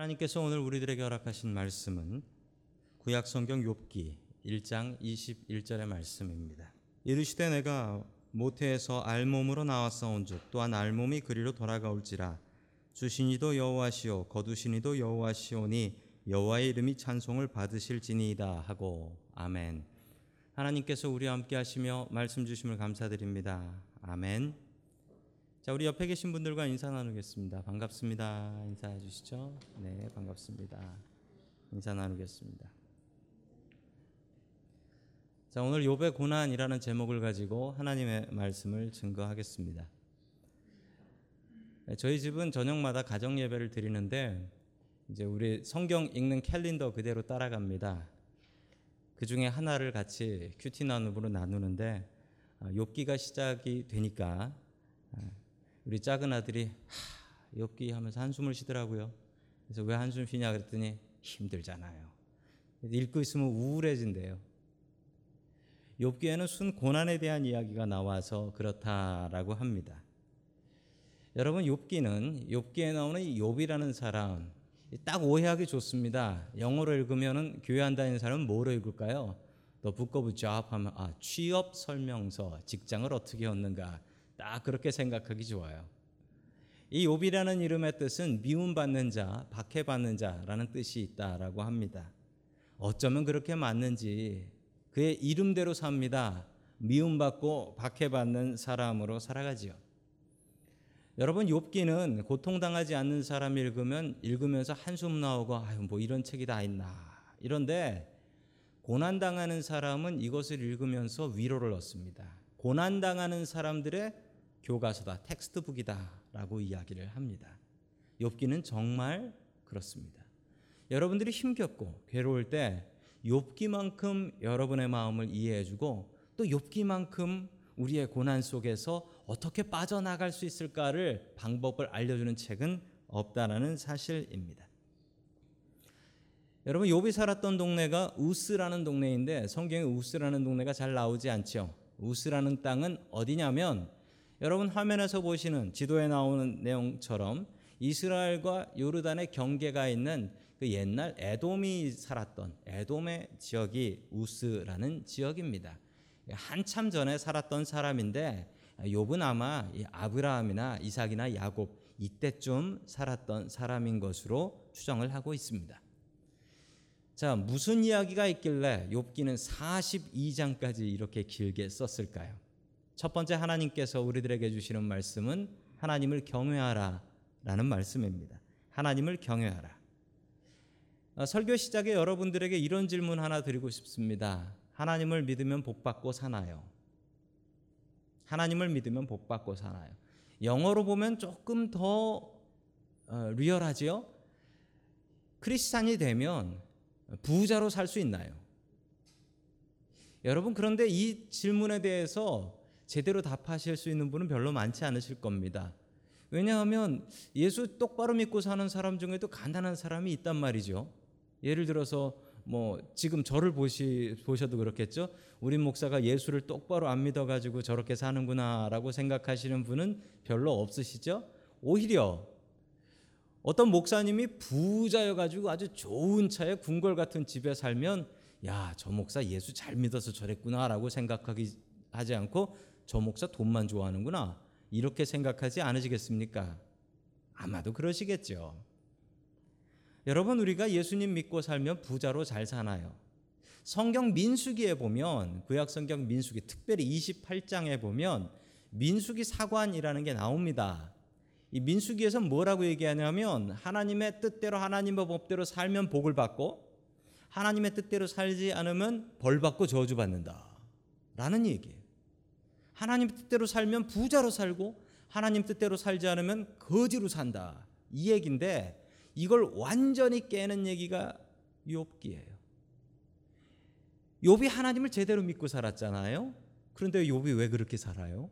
하나님께서 오늘 우리들에게 허락하신 말씀은 구약 성경 욥기 1장 21절의 말씀입니다. 이르시되 내가 모태에서 알몸으로 나왔사온즉 또한 알몸이 그리로 돌아가올지라 주신이도 여호와시오 거두신이도 여호와시오니 여호와의 이름이 찬송을 받으실지니이다 하고 아멘. 하나님께서 우리와 함께 하시며 말씀 주심을 감사드립니다. 아멘. 자, 우리 옆에 계신 분들과 인사 나누겠습니다. 반갑습니다. 인사해 주시죠. 네, 반갑습니다. 인사 나누겠습니다. 자, 오늘 욥의 고난이라는 제목을 가지고 하나님의 말씀을 증거하겠습니다. 네, 저희 집은 저녁마다 가정 예배를 드리는데 이제 우리 성경 읽는 캘린더 그대로 따라갑니다. 그 중에 하나를 같이 큐티 나눔으로 나누는데 아, 욥기가 시작이 되니까 아, 우리 작은 아들이 하, 욥기 하면서 한숨을 쉬더라고요. 그래서 왜 한숨 쉬냐 그랬더니 힘들잖아요. 읽고 있으면 우울해진대요. 욥기에는 순 고난에 대한 이야기가 나와서 그렇다라고 합니다. 여러분 욥기는 욥기에 나오는 욥이라는 사람 딱 오해하기 좋습니다. 영어로 읽으면은 교회 안 다니는 사람은 뭐로 읽을까요? The Book of Job 하면 아 취업 설명서 직장을 어떻게 얻는가 딱 그렇게 생각하기 좋아요. 이 욥이라는 이름의 뜻은 미움받는 자, 박해받는 자라는 뜻이 있다라고 합니다. 어쩌면 그렇게 맞는지 그의 이름대로 삽니다. 미움받고 박해받는 사람으로 살아가지요. 여러분 욥기는 고통당하지 않는 사람 읽으면 읽으면서 한숨 나오고 아유 뭐 이런 책이 다 있나 이런데 고난 당하는 사람은 이것을 읽으면서 위로를 얻습니다. 고난 당하는 사람들의 교과서다, 텍스트북이다라고 이야기를 합니다. 욥기는 정말 그렇습니다. 여러분들이 힘겹고 괴로울 때 욥기만큼 여러분의 마음을 이해해 주고 또 욥기만큼 우리의 고난 속에서 어떻게 빠져나갈 수 있을까를 방법을 알려주는 책은 없다라는 사실입니다. 여러분 욥이 살았던 동네가 우스라는 동네인데 성경에 우스라는 동네가 잘 나오지 않죠. 우스라는 땅은 어디냐면 여러분 화면에서 보시는 지도에 나오는 내용처럼 이스라엘과 요르단의 경계가 있는 그 옛날 에돔이 살았던 에돔의 지역이 우스라는 지역입니다. 한참 전에 살았던 사람인데 욥은 아마 아브라함이나 이삭이나 야곱 이때쯤 살았던 사람인 것으로 추정을 하고 있습니다. 자, 무슨 이야기가 있길래 욥기는 42장까지 이렇게 길게 썼을까요? 첫 번째 하나님께서 우리들에게 주시는 말씀은 하나님을 경외하라 라는 말씀입니다. 하나님을 경외하라. 어, 설교 시작에 여러분들에게 이런 질문 하나 드리고 싶습니다. 하나님을 믿으면 복 받고 사나요? 하나님을 믿으면 복 받고 사나요? 영어로 보면 조금 더 어, 리얼하지요? 크리스찬이 되면 부자로 살 수 있나요? 여러분 그런데 이 질문에 대해서 제대로 답하실 수 있는 분은 별로 많지 않으실 겁니다. 왜냐하면 예수 똑바로 믿고 사는 사람 중에도 가난한 사람이 있단 말이죠. 예를 들어서 뭐 지금 저를 보시 보셔도 그렇겠죠. 우리 목사가 예수를 똑바로 안 믿어 가지고 저렇게 사는구나라고 생각하시는 분은 별로 없으시죠? 오히려 어떤 목사님이 부자여 가지고 아주 좋은 차에 궁궐 같은 집에 살면 야, 저 목사 예수 잘 믿어서 저랬구나라고 생각하기 하지 않고 저 목사 돈만 좋아하는구나. 이렇게 생각하지 않으시겠습니까? 아마도 그러시겠죠. 여러분 우리가 예수님 믿고 살면 부자로 잘 사나요? 성경 민수기에 보면 구약 성경 민수기 특별히 28장에 보면 민수기 사관이라는 게 나옵니다. 이 민수기에서 뭐라고 얘기하냐면 하나님의 뜻대로 하나님의 법대로 살면 복을 받고 하나님의 뜻대로 살지 않으면 벌 받고 저주 받는다. 라는 얘기예요. 하나님 뜻대로 살면 부자로 살고 하나님 뜻대로 살지 않으면 거지로 산다. 이 얘기인데 이걸 완전히 깨는 얘기가 욥기예요. 욥이 하나님을 제대로 믿고 살았잖아요. 그런데 욥이 왜 그렇게 살아요?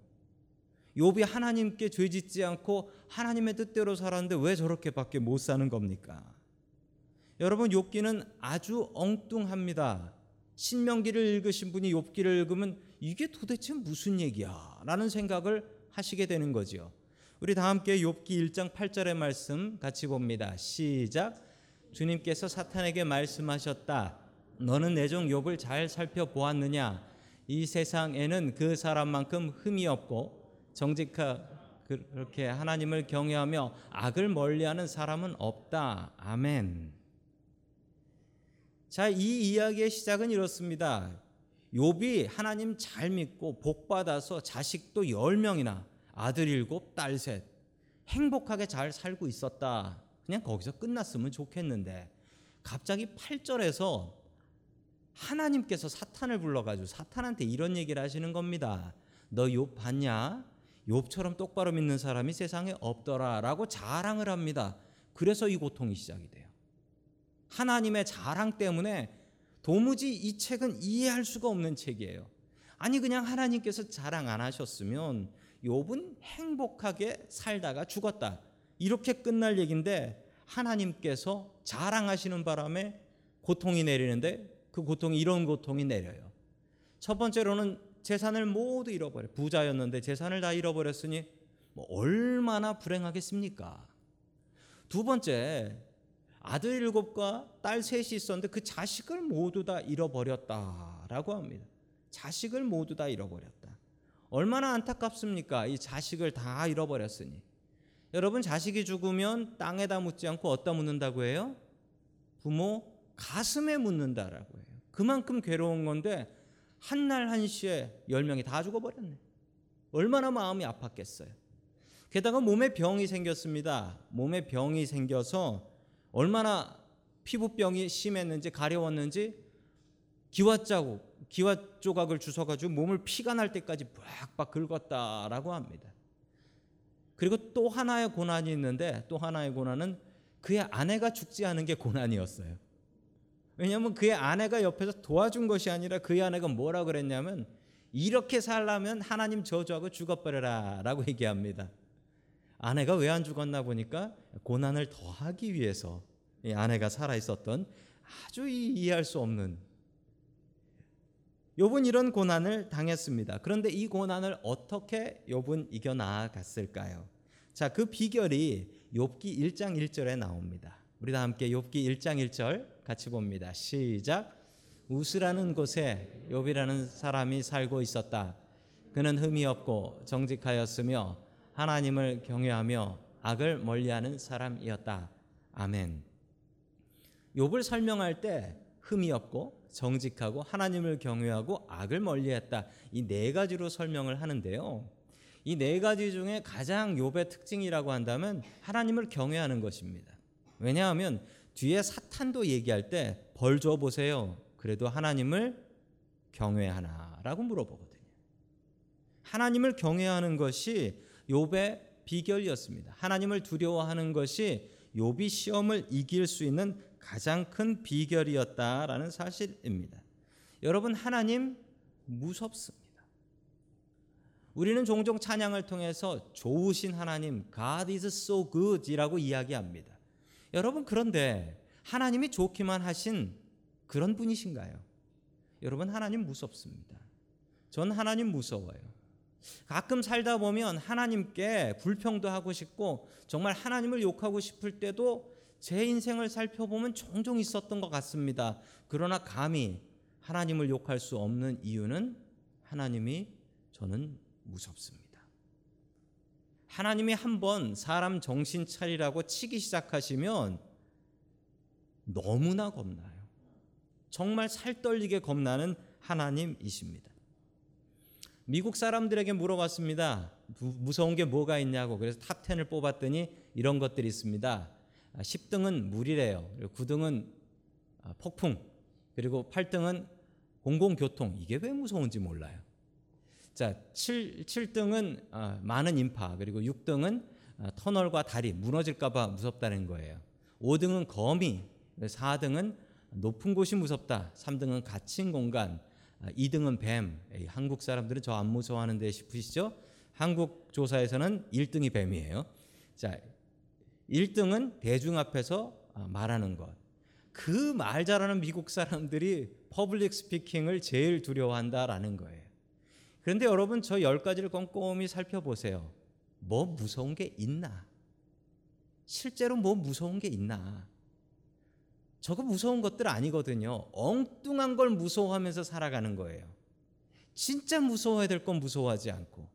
욥이 하나님께 죄짓지 않고 하나님의 뜻대로 살았는데 왜 저렇게밖에 못 사는 겁니까? 여러분 욥기는 아주 엉뚱합니다. 신명기를 읽으신 분이 욥기를 읽으면 이게 도대체 무슨 얘기야? 라는 생각을 하시게 되는 거죠. 우리 다 함께 욥기 1장 8절의 말씀 같이 봅니다. 시작. 주님께서 사탄에게 말씀하셨다. 너는 내 종 욥을 잘 살펴보았느냐? 이 세상에는 그 사람만큼 흠이 없고 정직하 그렇게 하나님을 경외하며 악을 멀리하는 사람은 없다. 아멘. 자, 이 이야기의 시작은 이렇습니다. 욥이 하나님 잘 믿고 복 받아서 자식도 10명이나 아들 일곱, 딸 셋. 행복하게 잘 살고 있었다. 그냥 거기서 끝났으면 좋겠는데 갑자기 8절에서 하나님께서 사탄을 불러 가지고 사탄한테 이런 얘기를 하시는 겁니다. 너 욥 봤냐? 욥처럼 똑바로 믿는 사람이 세상에 없더라라고 자랑을 합니다. 그래서 이 고통이 시작이 돼요. 하나님의 자랑 때문에 도무지 이 책은 이해할 수가 없는 책이에요. 아니 그냥 하나님께서 자랑 안 하셨으면 욥은 행복하게 살다가 죽었다. 이렇게 끝날 얘긴데 하나님께서 자랑하시는 바람에 고통이 내리는데 그 고통이 이런 고통이 내려요. 첫 번째로는 재산을 모두 잃어버려. 부자였는데 재산을 다 잃어버렸으니 뭐 얼마나 불행하겠습니까? 두 번째 아들 일곱과 딸 셋이 있었는데 그 자식을 모두 다 잃어버렸다라고 합니다. 자식을 모두 다 잃어버렸다. 얼마나 안타깝습니까? 이 자식을 다 잃어버렸으니. 여러분 자식이 죽으면 땅에다 묻지 않고 어디다 묻는다고 해요? 부모 가슴에 묻는다라고 해요. 그만큼 괴로운 건데 한 날 한시에 열 명이 다 죽어버렸네. 얼마나 마음이 아팠겠어요. 게다가 몸에 병이 생겼습니다. 몸에 병이 생겨서 얼마나 피부병이 심했는지 가려웠는지 기와 자국, 기와 조각을 주워가지고 몸을 피가 날 때까지 빡빡 긁었다라고 합니다. 그리고 또 하나의 고난이 있는데 또 하나의 고난은 그의 아내가 죽지 않은 게 고난이었어요. 왜냐하면 그의 아내가 옆에서 도와준 것이 아니라 그의 아내가 뭐라 그랬냐면 이렇게 살라면 하나님 저주하고 죽어버려라 라고 얘기합니다. 아내가 왜 안 죽었나 보니까 고난을 더하기 위해서 아내가 살아 있었던 아주 이해할 수 없는 욥은 이런 고난을 당했습니다. 그런데 이 고난을 어떻게 욥은 이겨 나아갔을까요? 자, 그 비결이 욥기 1장 1절에 나옵니다. 우리 다 함께 욥기 1장 1절 같이 봅니다. 시작. 우스라는 곳에 욥이라는 사람이 살고 있었다. 그는 흠이 없고 정직하였으며 하나님을 경외하며 악을 멀리하는 사람이었다. 아멘. 욥을 설명할 때 흠이 없고 정직하고 하나님을 경외하고 악을 멀리했다. 이 네 가지로 설명을 하는데요. 이 네 가지 중에 가장 욥의 특징이라고 한다면 하나님을 경외하는 것입니다. 왜냐하면 뒤에 사탄도 얘기할 때 벌 줘 보세요. 그래도 하나님을 경외하나라고 물어보거든요. 하나님을 경외하는 것이 욥의 비결이었습니다. 하나님을 두려워하는 것이 욥이 시험을 이길 수 있는 가장 큰 비결이었다라는 사실입니다. 여러분 하나님 무섭습니다. 우리는 종종 찬양을 통해서 좋으신 하나님 God is so good이라고 이야기합니다. 여러분 그런데 하나님이 좋기만 하신 그런 분이신가요? 여러분 하나님 무섭습니다. 전 하나님 무서워요. 가끔 살다 보면 하나님께 불평도 하고 싶고 정말 하나님을 욕하고 싶을 때도 제 인생을 살펴보면 종종 있었던 것 같습니다. 그러나 감히 하나님을 욕할 수 없는 이유는 하나님이 저는 무섭습니다. 하나님이 한번 사람 정신 차리라고 치기 시작하시면 너무나 겁나요. 정말 살떨리게 겁나는 하나님이십니다. 미국 사람들에게 물어봤습니다. 무서운 게 뭐가 있냐고. 그래서 top 10을 뽑았더니 이런 것들이 있습니다. 10등은 아, 물이래요. 그리고 9등은 아, 폭풍. 그리고 8등은 공공교통. 이게 왜 무서운지 몰라요. 자, 7, 7등은 아, 많은 인파. 그리고 6등은 터널과 다리 무너질까 봐 무섭다는 거예요. 5등은 거미. 4등은 높은 곳이 무섭다. 3등은 갇힌 공간. 2등은 뱀. 한국 사람들은 저 안 무서워하는데 싶으시죠? 한국 조사에서는 1등이 뱀이에요. 자, 1등은 대중 앞에서 아, 말하는 것. 그 말 잘하는 미국 사람들이 public speaking을 제일 두려워한다라는 거예요. 그런데 여러분 저열 가지를 꼼꼼히 살펴보세요. 뭐 무서운 게 있나? 실제로 뭐 무서운 게 있나? 저거 무서운 것들 아니거든요. 엉뚱한 걸 무서워하면서 살아가는 거예요. 진짜 무서워야 될 건 무서워하지 않고.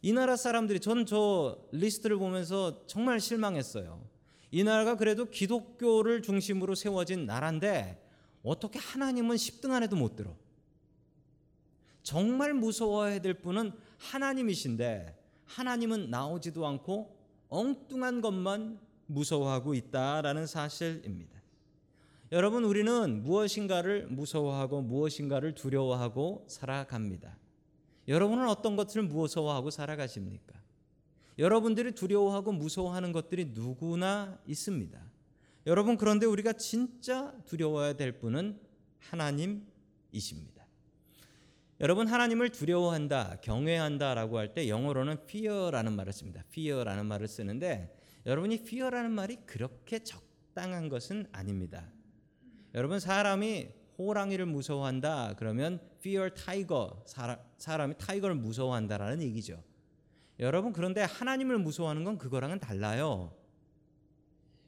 이 나라 사람들이 전 저 리스트를 보면서 정말 실망했어요. 이 나라가 그래도 기독교를 중심으로 세워진 나라인데 어떻게 하나님은 10등 안에도 못 들어. 정말 무서워해야 될 분은 하나님이신데 하나님은 나오지도 않고 엉뚱한 것만 무서워하고 있다라는 사실입니다. 여러분 우리는 무엇인가를 무서워하고 무엇인가를 두려워하고 살아갑니다. 여러분은 어떤 것을 무서워하고 살아가십니까? 여러분들이 두려워하고 무서워하는 것들이 누구나 있습니다. 여러분 그런데 우리가 진짜 두려워해야 될 분은 하나님이십니다. 여러분 하나님을 두려워한다, 경외한다라고 할 때 영어로는 fear라는 말을 씁니다. fear라는 말을 쓰는데 여러분이 fear라는 말이 그렇게 적당한 것은 아닙니다. 여러분 사람이 호랑이를 무서워한다 그러면 fear tiger 사람, 이 타이거를 무서워한다라는 얘기죠. 여러분 그런데 하나님을 무서워하는 건 그거랑은 달라요.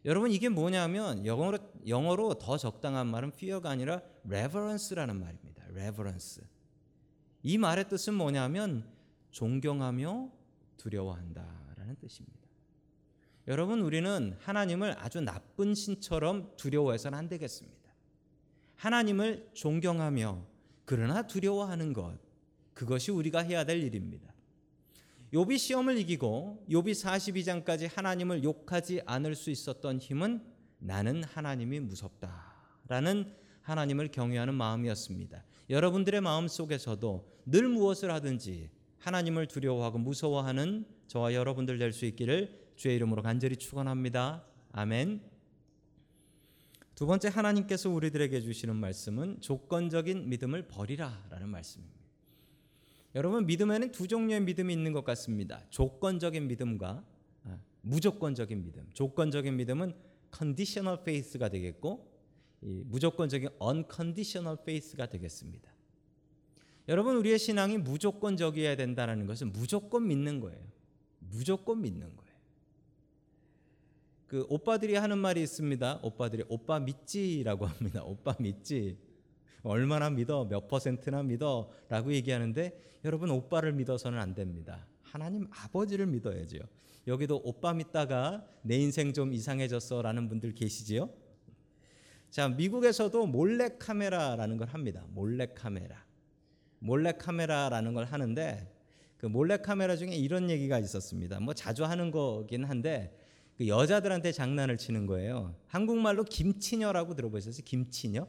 여러분 이게 뭐냐면 영어로 영어로 더 적당한 말은 fear가 아니라 reverence라는 말입니다. reverence. 이 말의 뜻은 뭐냐면 존경하며 두려워한다라는 뜻입니다. 여러분 우리는 하나님을 아주 나쁜 신처럼 두려워해서는 안 되겠습니다. 하나님을 존경하며 그러나 두려워하는 것 그것이 우리가 해야 될 일입니다. 욥이 시험을 이기고 욥이 42장까지 하나님을 욕하지 않을 수 있었던 힘은 나는 하나님이 무섭다라는 하나님을 경외하는 마음이었습니다. 여러분들의 마음 속에서도 늘 무엇을 하든지 하나님을 두려워하고 무서워하는 저와 여러분들 될 수 있기를 주의 이름으로 간절히 축원합니다. 아멘. 두 번째 하나님께서 우리들에게 주시는 말씀은 조건적인 믿음을 버리라라는 말씀입니다. 여러분 믿음에는 두 종류의 믿음이 있는 것 같습니다. 조건적인 믿음과 아, 무조건적인 믿음. 조건적인 믿음은 conditional faith가 되겠고 무조건적인 unconditional faith가 되겠습니다. 여러분 우리의 신앙이 무조건적이어야 된다는 것은 무조건 믿는 거예요. 무조건 믿는 거예요. 그 오빠들이 하는 말이 있습니다. 오빠들이 오빠 믿지라고 합니다. 오빠 믿지. 얼마나 믿어? 몇 퍼센트나 믿어? 라고 얘기하는데 여러분 오빠를 믿어서는 안 됩니다. 하나님 아버지를 믿어야죠. 여기도 오빠 믿다가 내 인생 좀 이상해졌어 라는 분들 계시지요? 자, 미국에서도 몰래 카메라라는 걸 합니다. 몰래 카메라. 몰래 카메라라는 걸 하는데 그 몰래 카메라 중에 이런 얘기가 있었습니다. 뭐 자주 하는 거긴 한데 그 여자들한테 장난을 치는 거예요. 한국말로 김치녀라고 들어보셨어요? 김치녀?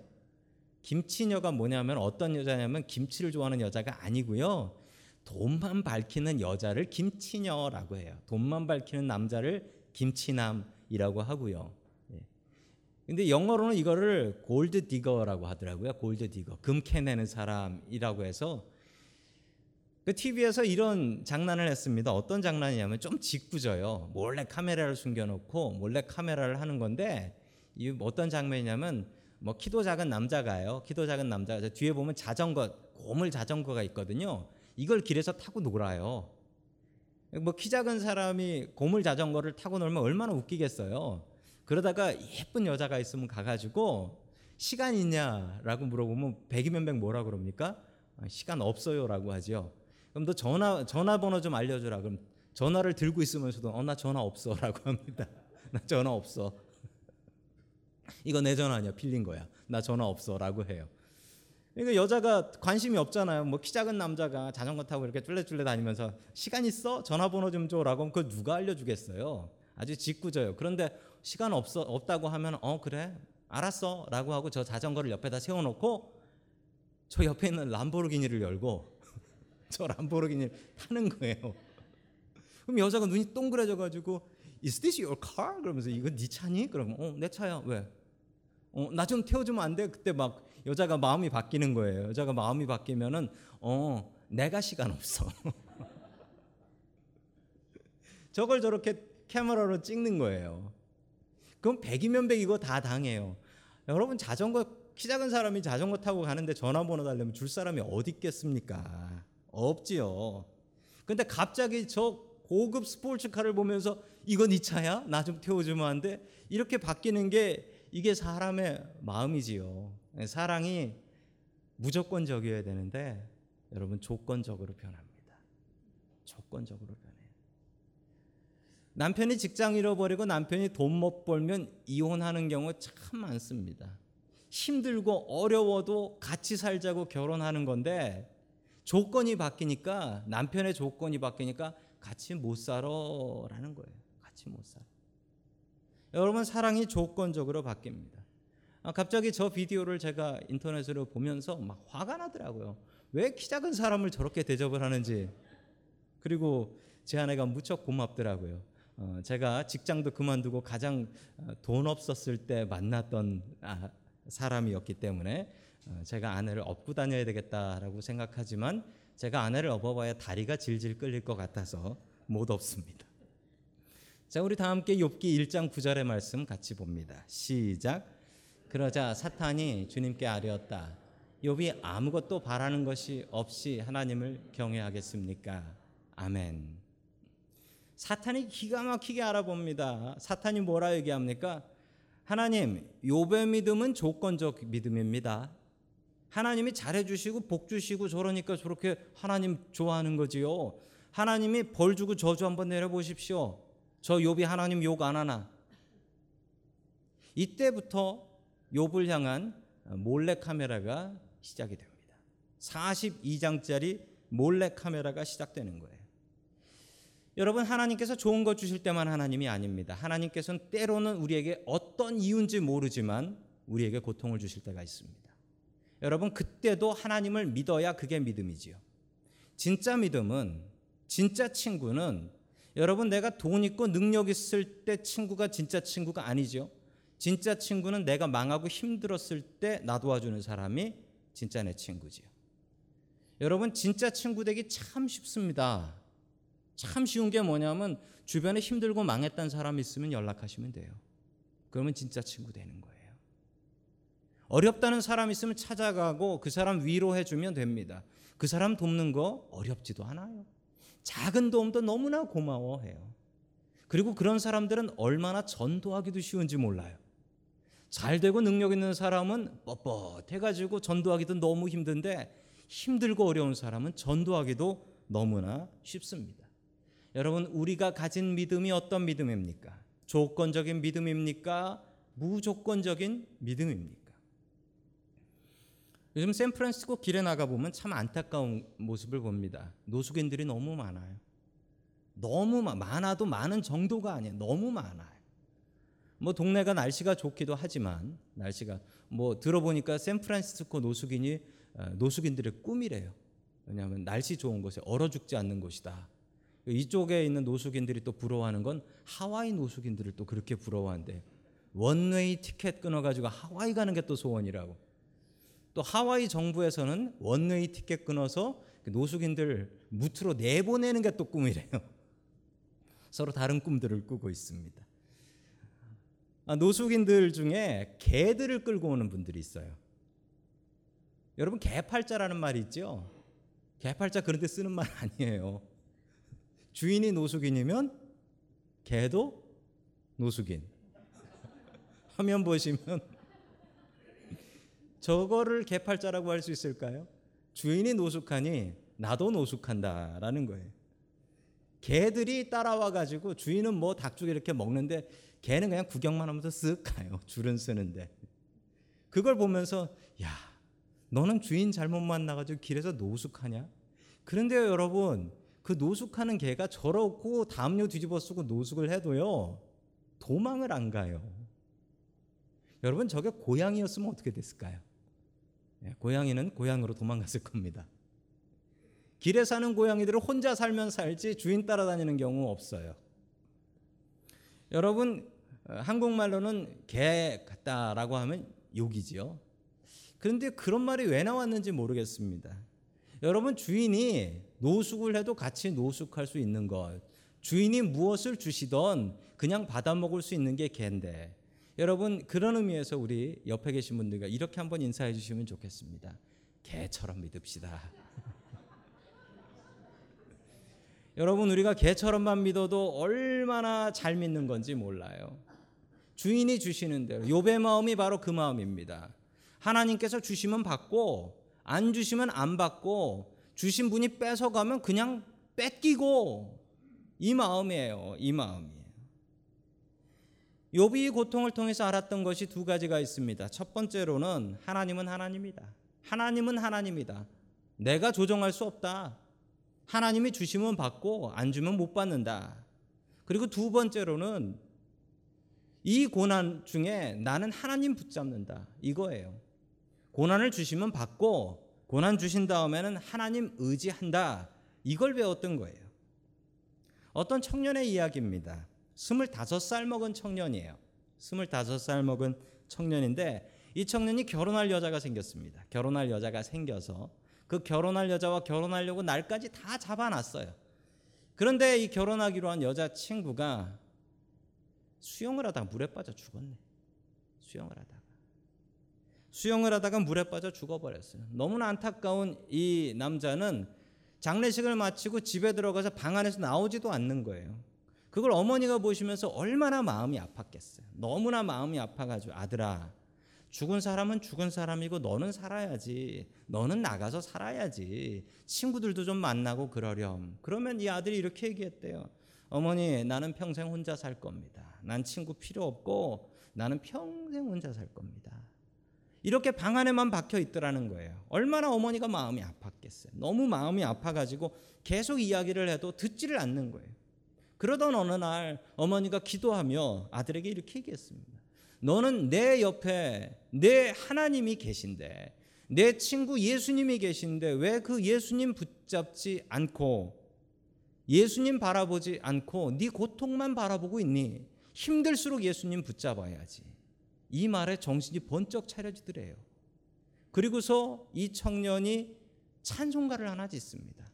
김치녀가 뭐냐면 어떤 여자냐면 김치를 좋아하는 여자가 아니고요. 돈만 밝히는 여자를 김치녀라고 해요. 돈만 밝히는 남자를 김치남이라고 하고요. 예. 근데 영어로는 이거를 골드 디거라고 하더라고요. 골드 디거. 금 캐내는 사람이라고 해서 그 TV에서 이런 장난을 했습니다. 어떤 장난이냐면 좀 짓궂어요. 몰래 카메라를 숨겨놓고 몰래 카메라를 하는 건데 이 어떤 장면이냐면 뭐 키도 작은 남자가요. 키도 작은 남자 뒤에 보면 자전거 고물 자전거가 있거든요. 이걸 길에서 타고 놀아요. 뭐 키 작은 사람이 고물 자전거를 타고 놀면 얼마나 웃기겠어요. 그러다가 예쁜 여자가 있으면 가가지고 시간 있냐라고 물어보면 백이면 백 뭐라 그럽니까? 아, 시간 없어요라고 하죠. 그럼 너 전화 전화번호 좀 알려주라. 그럼 전화를 들고 있으면서도 어 나 전화 없어라고 합니다. 나 전화 없어. 이거 내 전화 아니야 빌린 거야. 나 전화 없어라고 해요. 그러니까 여자가 관심이 없잖아요. 뭐 키 작은 남자가 자전거 타고 이렇게 쫄래쫄래 다니면서 시간 있어? 전화번호 좀 줘라고 하면 그걸 누가 알려주겠어요. 아주 짓궂어요. 그런데 시간 없어 없다고 하면 어 그래 알았어라고 하고 저 자전거를 옆에다 세워놓고 저 옆에 있는 람보르기니를 열고 저 람보르기니 타는 거예요. 그럼 여자가 눈이 동그래져 가지고 Is this your car? 그러면서 이거 네 차니? 그러면 어, 내 차야. 왜? 어, 나 좀 태워주면 안 돼? 그때 막 여자가 마음이 바뀌는 거예요. 여자가 마음이 바뀌면은 어, 내가 시간 없어. 저걸 저렇게 카메라로 찍는 거예요. 그럼 백이면 백이고 다 당해요. 여러분 자전거 키 작은 사람이 자전거 타고 가는데 전화번호 달려면 줄 사람이 어디 있겠습니까? 없지요. 근데 갑자기 저 고급 스포츠카를 보면서 이거 네 차야? 나 좀 태워주면 안 돼? 이렇게 바뀌는 게 이게 사람의 마음이지요. 사랑이 무조건적이어야 되는데 여러분 조건적으로 변합니다. 조건적으로 변해요. 남편이 직장 잃어버리고 남편이 돈 못 벌면 이혼하는 경우 참 많습니다. 힘들고 어려워도 같이 살자고 결혼하는 건데 조건이 바뀌니까 남편의 조건이 바뀌니까 같이 못 살아라는 거예요. 같이 못 살아. 여러분 사랑이 조건적으로 바뀝니다. 아, 갑자기 저 비디오를 제가 인터넷으로 보면서 막 화가 나더라고요. 왜 키 작은 사람을 저렇게 대접을 하는지. 그리고 제 아내가 무척 고맙더라고요. 어, 제가 직장도 그만두고 가장 어, 돈 없었을 때 만났던 아, 사람이었기 때문에 어, 제가 아내를 업고 다녀야 되겠다라고 생각하지만 제가 아내를 업어봐야 다리가 질질 끌릴 것 같아서 못 업습니다. 자, 우리 다 함께 욥기 1장 9절의 말씀 같이 봅니다. 시작. 그러자 사탄이 주님께 아뢰었다. 욥이 아무것도 바라는 것이 없이 하나님을 경외하겠습니까? 아멘. 사탄이 기가 막히게 알아봅니다. 사탄이 뭐라 얘기합니까? 하나님, 욥의 믿음은 조건적 믿음입니다. 하나님이 잘해 주시고 복 주시고 저러니까 저렇게 하나님 좋아하는 거지요. 하나님이 벌 주고 저주 한번 내려 보십시오. 저 욥이 하나님 욕 안 하나? 이때부터 욥을 향한 몰래 카메라가 시작이 됩니다. 42장짜리 몰래 카메라가 시작되는 거예요. 여러분 하나님께서 좋은 것 주실 때만 하나님이 아닙니다. 하나님께서는 때로는 우리에게 어떤 이유인지 모르지만 우리에게 고통을 주실 때가 있습니다. 여러분 그때도 하나님을 믿어야 그게 믿음이지요. 진짜 믿음은 진짜 친구는 여러분 내가 돈 있고 능력 있을 때 친구가 진짜 친구가 아니죠. 진짜 친구는 내가 망하고 힘들었을 때 나 도와주는 사람이 진짜 내 친구지요. 여러분 진짜 친구 되기 참 쉽습니다. 참 쉬운 게 뭐냐면 주변에 힘들고 망했던 사람 있으면 연락하시면 돼요. 그러면 진짜 친구 되는 거예요. 어렵다는 사람 있으면 찾아가고 그 사람 위로해 주면 됩니다. 그 사람 돕는 거 어렵지도 않아요. 작은 도움도 너무나 고마워해요. 그리고 그런 사람들은 얼마나 전도하기도 쉬운지 몰라요. 잘 되고 능력 있는 사람은 뻣뻣해가지고 전도하기도 너무 힘든데 힘들고 어려운 사람은 전도하기도 너무나 쉽습니다. 여러분, 우리가 가진 믿음이 어떤 믿음입니까? 조건적인 믿음입니까? 무조건적인 믿음입니까? 요즘 샌프란시스코 길에 나가 보면 참 안타까운 모습을 봅니다. 노숙인들이 너무 많아요. 너무 많아도 많은 정도가 아니에요. 너무 많아요. 뭐 동네가 날씨가 좋기도 하지만 날씨가 뭐 들어보니까 샌프란시스코 노숙인이 어, 노숙인들의 꿈이래요. 왜냐하면 날씨 좋은 곳에 얼어 죽지 않는 곳이다. 이쪽에 있는 노숙인들이 또 부러워하는 건 하와이 노숙인들을 또 그렇게 부러워한대. 원웨이 티켓 끊어가지고 하와이 가는 게 또 소원이라고. 또 하와이 정부에서는 원웨이 티켓 끊어서 그 노숙인들 무트로 내보내는 게 또 꿈이래요. 서로 다른 꿈들을 꾸고 있습니다. 아, 노숙인들 중에 개들을 끌고 오는 분들이 있어요. 여러분 개팔자라는 말이 있죠. 개팔자 그런데 쓰는 말 아니에요. 주인이 노숙인이면 개도 노숙인. 화면 보시면 저거를 개팔자라고 할 수 있을까요? 주인이 노숙하니 나도 노숙한다라는 거예요. 개들이 따라와 가지고 주인은 뭐 닭죽 이렇게 먹는데 개는 그냥 구경만 하면서 쓱 가요. 줄은 쓰는데. 그걸 보면서 야, 너는 주인 잘못 만나 가지고 길에서 노숙하냐? 그런데요, 여러분. 그 노숙하는 개가 저렇고 담요 뒤집어 쓰고 노숙을 해도요. 도망을 안 가요. 여러분 저게 고양이였으면 어떻게 됐을까요? 예, 고양이는 고향으로 도망갔을 겁니다. 길에 사는 고양이들은 혼자 살면 살지 주인 따라다니는 경우 없어요. 여러분 어, 한국말로는 개 같다라고 하면 욕이지요. 그런데 그런 말이 왜 나왔는지 모르겠습니다. 여러분 주인이 노숙을 해도 같이 노숙할 수 있는 것. 주인이 무엇을 주시던 그냥 받아 먹을 수 있는 게 개인데. 여러분 그런 의미에서 우리 옆에 계신 분들과 이렇게 한번 인사해 주시면 좋겠습니다. 개처럼 믿읍시다. 여러분 우리가 개처럼만 믿어도 얼마나 잘 믿는 건지 몰라요. 주인이 주시는 대로 욥의 마음이 바로 그 마음입니다. 하나님께서 주시면 받고 안 주시면 안 받고 주신 분이 뺏어가면 그냥 뺏기고 이 마음이에요. 이 마음이에요. 욥이 고통을 통해서 알았던 것이 두 가지가 있습니다. 첫 번째로는 하나님은 하나님이다. 하나님은 하나님이다. 내가 조정할 수 없다. 하나님이 주시면 받고 안 주면 못 받는다. 그리고 두 번째로는 이 고난 중에 나는 하나님 붙잡는다. 이거예요. 고난을 주시면 받고 고난 주신 다음에는 하나님 의지한다. 이걸 배웠던 거예요. 어떤 청년의 이야기입니다. 25살 먹은 청년이에요. 25살 먹은 청년인데 이 청년이 결혼할 여자가 생겼습니다. 결혼할 여자가 생겨서 그 결혼할 여자와 결혼하려고 날까지 다 잡아놨어요. 그런데 이 결혼하기로 한 여자 친구가 수영을 하다가 물에 빠져 죽었네. 수영을 하다가. 수영을 하다가 물에 빠져 죽어버렸어요. 너무나 안타까운 이 남자는 장례식을 마치고 집에 들어가서 방 안에서 나오지도 않는 거예요. 그걸 어머니가 보시면서 얼마나 마음이 아팠겠어요. 너무나 마음이 아파가지고 아들아 죽은 사람은 죽은 사람이고 너는 살아야지. 너는 나가서 살아야지. 친구들도 좀 만나고 그러렴. 그러면 이 아들이 이렇게 얘기했대요. 어머니 나는 평생 혼자 살 겁니다. 난 친구 필요 없고 나는 평생 혼자 살 겁니다. 이렇게 방 안에만 박혀 있더라는 거예요. 얼마나 어머니가 마음이 아팠겠어요. 너무 마음이 아파가지고 계속 이야기를 해도 듣지를 않는 거예요. 그러던 어느 날 어머니가 기도하며 아들에게 이렇게 얘기했습니다. 너는 내 옆에 내 하나님이 계신데 내 친구 예수님이 계신데 왜 그 예수님 붙잡지 않고 예수님 바라보지 않고 네 고통만 바라보고 있니? 힘들수록 예수님 붙잡아야지. 이 말에 정신이 번쩍 차려지더래요. 그리고서 이 청년이 찬송가를 하나 짓습니다.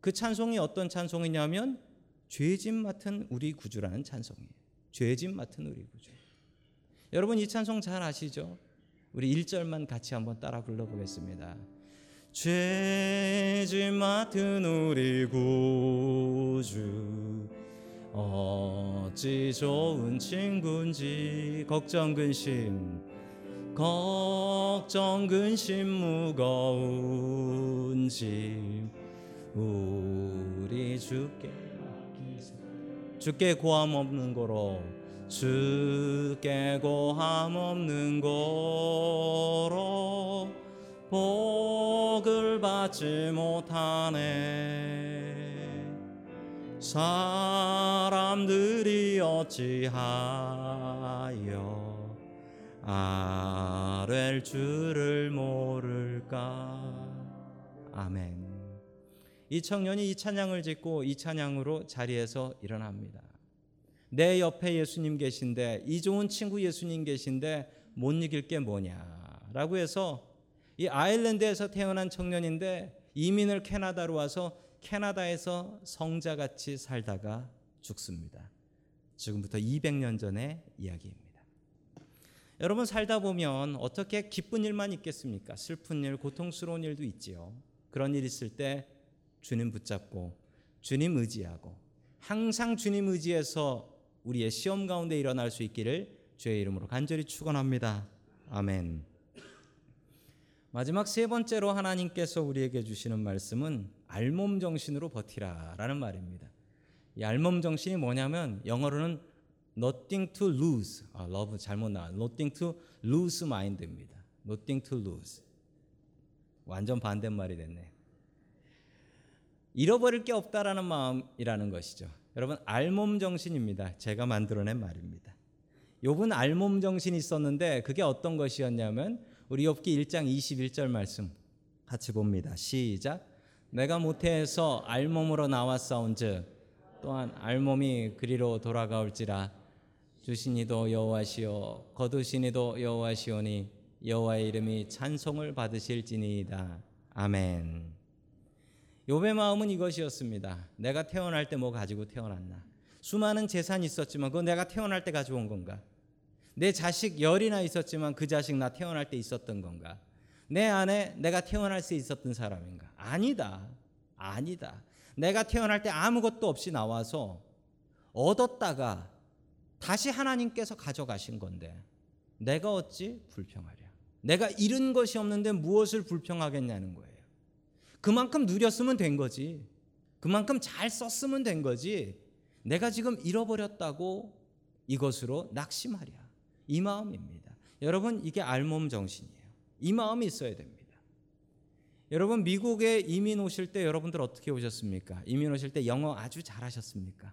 그 찬송이 어떤 찬송이냐면 죄짐 맡은 우리 구주라는 찬송이에요. 죄짐 맡은 우리 구주. 여러분 이 찬송 잘 아시죠? 우리 1절만 같이 한번 따라 불러보겠습니다. 죄짐 맡은 우리 구주 어찌 좋은 친구인지 걱정 근심 걱정 근심 무거운 짐 우리 주께 주께 고함 없는 거로 주께 고함 없는 거로 복을 받지 못하네. 사람들이 어찌하여 아랠 줄을 모를까? 아멘 이 청년이 이 찬양을 짓고 이 찬양으로 자리에서 일어납니다 내 옆에 예수님 계신데 이 좋은 친구 예수님 계신데 못 이길 게 뭐냐라고 해서 이 아일랜드에서 태어난 청년인데 이민을 캐나다로 와서 캐나다에서 성자같이 살다가 죽습니다. 지금부터 200년 전의 이야기입니다. 여러분 살다 보면 어떻게 기쁜 일만 있겠습니까? 슬픈 일, 고통스러운 일도 있지요. 그런 일 있을 때 주님 붙잡고 주님 의지하고 항상 주님 의지해서 우리의 시험 가운데 일어날 수 있기를 주의 이름으로 간절히 축원합니다. 아멘. 마지막 세 번째로 하나님께서 우리에게 주시는 말씀은 알몸 정신으로 버티라라는 말입니다. 이 알몸 정신이 뭐냐면 영어로는 nothing to lose. 아, love 잘못 나와. nothing to lose mind입니다. nothing to lose. 완전 반대말이 됐네. 잃어버릴 게 없다라는 마음이라는 것이죠. 여러분 알몸 정신입니다. 제가 만들어낸 말입니다. 욥은 알몸 정신이 있었는데 그게 어떤 것이었냐면 우리 욥기 1장 21절 말씀 같이 봅니다. 시작. 내가 모태에서 알몸으로 나왔사온즉 또한 알몸이 그리로 돌아가올지라 주시니도 여호와시오 거두시니도 여호와시오니 여호와의 이름이 찬송을 받으실지니이다. 아멘. 욥의 마음은 이것이었습니다. 내가 태어날 때 뭐 가지고 태어났나? 수많은 재산이 있었지만 그건 내가 태어날 때 가져온 건가? 내 자식 열이나 있었지만 그 자식 나 태어날 때 있었던 건가? 내 안에 내가 태어날 수 있었던 사람인가? 아니다. 아니다. 내가 태어날 때 아무것도 없이 나와서 얻었다가 다시 하나님께서 가져가신 건데 내가 어찌 불평하랴. 내가 잃은 것이 없는데 무엇을 불평하겠냐는 거예요. 그만큼 누렸으면 된 거지. 그만큼 잘 썼으면 된 거지. 내가 지금 잃어버렸다고 이것으로 낙심하랴. 이 마음입니다. 여러분 이게 알몸 정신이에요. 이 마음이 있어야 됩니다. 여러분 미국에 이민 오실 때 여러분들 어떻게 오셨습니까? 이민 오실 때 영어 아주 잘하셨습니까?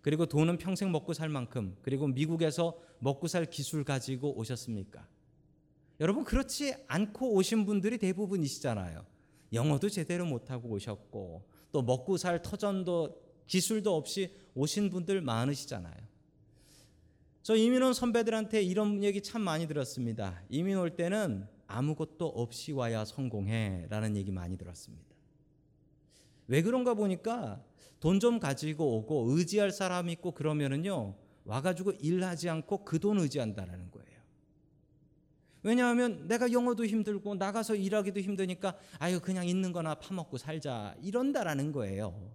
그리고 돈은 평생 먹고 살 만큼 그리고 미국에서 먹고 살 기술 가지고 오셨습니까? 여러분 그렇지 않고 오신 분들이 대부분이시잖아요. 영어도 제대로 못하고 오셨고 또 먹고 살 터전도 기술도 없이 오신 분들 많으시잖아요. 저 이민 온 선배들한테 이런 얘기 참 많이 들었습니다. 이민 올 때는 아무것도 없이 와야 성공해 라는 얘기 많이 들었습니다. 왜 그런가 보니까 돈 좀 가지고 오고 의지할 사람 있고 그러면은요 와가지고 일하지 않고 그 돈 의지한다라는 거예요. 왜냐하면 내가 영어도 힘들고 나가서 일하기도 힘드니까 아유 그냥 있는 거나 파먹고 살자 이런다라는 거예요.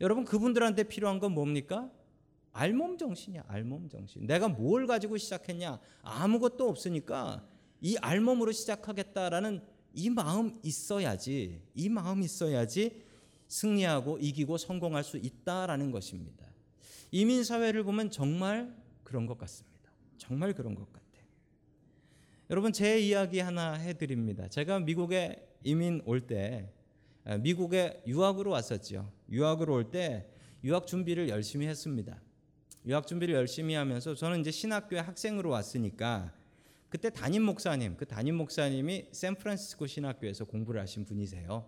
여러분 그분들한테 필요한 건 뭡니까? 알몸 정신이야, 알몸 정신. 내가 뭘 가지고 시작했냐? 아무것도 없으니까 이 알몸으로 시작하겠다라는 이 마음 있어야지, 이 마음 있어야지 승리하고 이기고 성공할 수 있다라는 것입니다. 이민 사회를 보면 정말 그런 것 같습니다. 정말 그런 것 같아요. 여러분 제 이야기 하나 해드립니다. 제가 미국에 이민 올 때 미국에 유학으로 왔었죠. 유학으로 올 때 유학 준비를 열심히 했습니다. 유학 준비를 열심히 하면서 저는 이제 신학교에 학생으로 왔으니까 그때 담임 목사님, 그 담임 목사님이 샌프란시스코 신학교에서 공부를 하신 분이세요.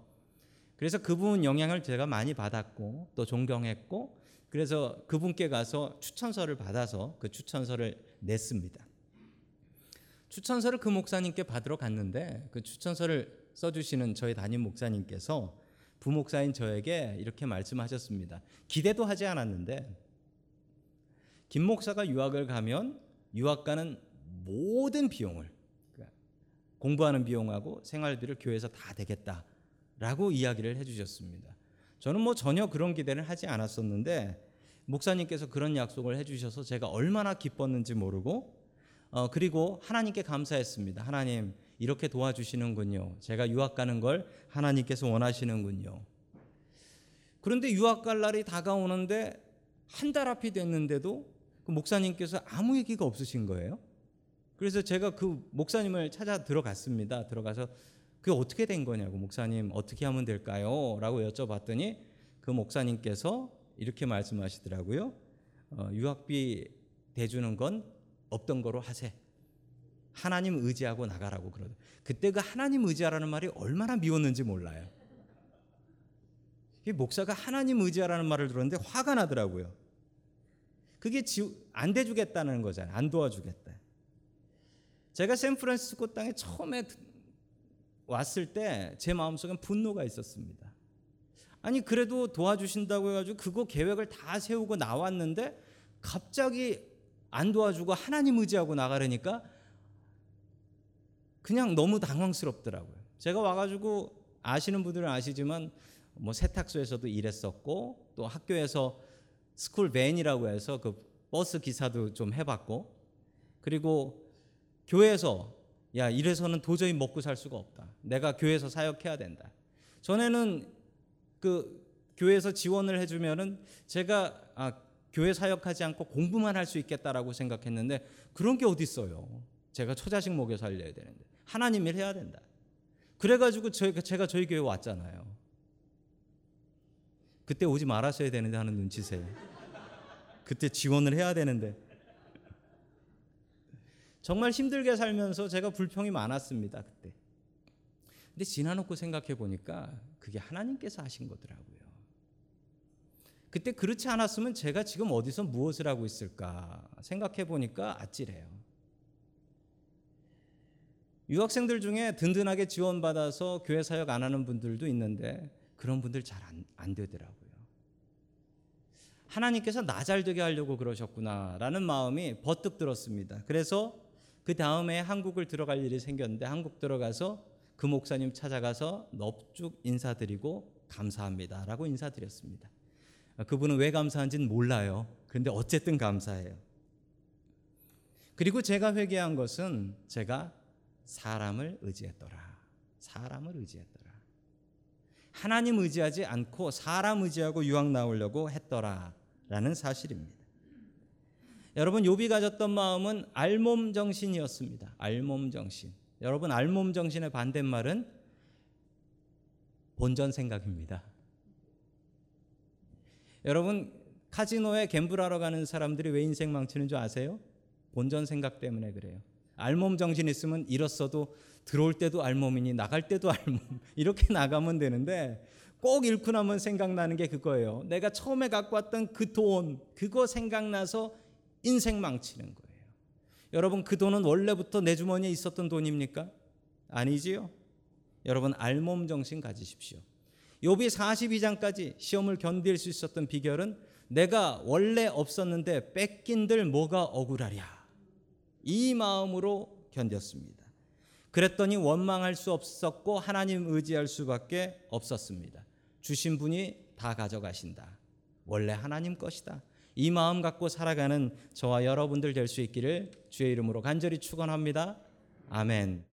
그래서 그분 영향을 제가 많이 받았고 또 존경했고 그래서 그분께 가서 추천서를 받아서 그 추천서를 냈습니다. 추천서를 그 목사님께 받으러 갔는데 그 추천서를 써주시는 저희 담임 목사님께서 부목사인 저에게 이렇게 말씀하셨습니다. 기대도 하지 않았는데 김 목사가 유학을 가면 유학 가는 모든 비용을 그러니까 공부하는 비용하고 생활비를 교회에서 다 되겠다라고 이야기를 해주셨습니다. 저는 뭐 전혀 그런 기대를 하지 않았었는데 목사님께서 그런 약속을 해주셔서 제가 얼마나 기뻤는지 모르고 어, 그리고 하나님께 감사했습니다. 하나님 이렇게 도와주시는군요. 제가 유학 가는 걸 하나님께서 원하시는군요. 그런데 유학 갈 날이 다가오는데 한 달 앞이 됐는데도 그 목사님께서 아무 얘기가 없으신 거예요. 그래서 제가 그 목사님을 찾아 들어갔습니다. 들어가서 그게 어떻게 된 거냐고 목사님 어떻게 하면 될까요? 라고 여쭤봤더니 그 목사님께서 이렇게 말씀하시더라고요. 어, 유학비 대주는 건 없던 거로 하세. 하나님 의지하고 나가라고 그러더. 그때 그 하나님 의지하라는 말이 얼마나 미웠는지 몰라요. 목사가 하나님 의지하라는 말을 들었는데 화가 나더라고요. 그게 안 대주겠다는 거잖아요. 안 도와주겠다. 제가 샌프란시스코 땅에 처음에 왔을 때 제 마음속엔 분노가 있었습니다. 아니 그래도 도와주신다고 해가지고 그거 계획을 다 세우고 나왔는데 갑자기 안 도와주고 하나님 의지하고 나가려니까 그냥 너무 당황스럽더라고요. 제가 와가지고 아시는 분들은 아시지만 뭐 세탁소에서도 일했었고 또 학교에서 school van이라고 해서 그 버스 기사도 좀 해봤고 그리고 교회에서 야 이래서는 도저히 먹고 살 수가 없다. 내가 교회에서 사역해야 된다. 전에는 그 교회에서 지원을 해주면은 제가 아 교회 사역하지 않고 공부만 할 수 있겠다라고 생각했는데 그런 게 어디 있어요? 제가 초자식 먹여 살려야 되는데 하나님 일 해야 된다. 그래가지고 제가 저희 교회 왔잖아요. 그때 오지 말았어야 되는데 하는 눈치세요. 그때 지원을 해야 되는데 정말 힘들게 살면서 제가 불평이 많았습니다 그때. 근데 지나놓고 생각해 보니까 그게 하나님께서 하신 거더라고요. 그때 그렇지 않았으면 제가 지금 어디서 무엇을 하고 있을까 생각해 보니까 아찔해요. 유학생들 중에 든든하게 지원받아서 교회 사역 안 하는 분들도 있는데 그런 분들 잘안 되더라고요. 하나님께서 나 잘 되게 하려고 그러셨구나라는 마음이 버뜩 들었습니다. 그래서 그 다음에 한국을 들어갈 일이 생겼는데 한국 들어가서 그 목사님 찾아가서 넙죽 인사드리고 감사합니다라고 인사드렸습니다. 그분은 왜 감사한지는 몰라요. 그런데 어쨌든 감사해요. 그리고 제가 회개한 것은 제가 사람을 의지했더라. 사람을 의지했더라. 하나님 의지하지 않고 사람 의지하고 유학 나오려고 했더라라는 사실입니다. 여러분 욥이 가졌던 마음은 알몸 정신이었습니다. 알몸 정신. 여러분 알몸 정신의 반대말은 본전 생각입니다. 여러분 카지노에 갬블하러 가는 사람들이 왜 인생 망치는 줄 아세요? 본전 생각 때문에 그래요. 알몸 정신 있으면 잃었어도 들어올 때도 알몸이니 나갈 때도 알몸 이렇게 나가면 되는데 꼭 잃고 나면 생각나는 게 그거예요. 내가 처음에 갖고 왔던 그 돈 그거 생각나서 인생 망치는 거예요. 여러분 그 돈은 원래부터 내 주머니에 있었던 돈입니까? 아니지요. 여러분 알몸 정신 가지십시오. 욥이 42장까지 시험을 견딜 수 있었던 비결은 내가 원래 없었는데 뺏긴들 뭐가 억울하랴. 이 마음으로 견뎠습니다. 그랬더니 원망할 수 없었고 하나님 의지할 수밖에 없었습니다. 주신 분이 다 가져가신다. 원래 하나님 것이다. 이 마음 갖고 살아가는 저와 여러분들 될 수 있기를 주의 이름으로 간절히 축원합니다. 아멘.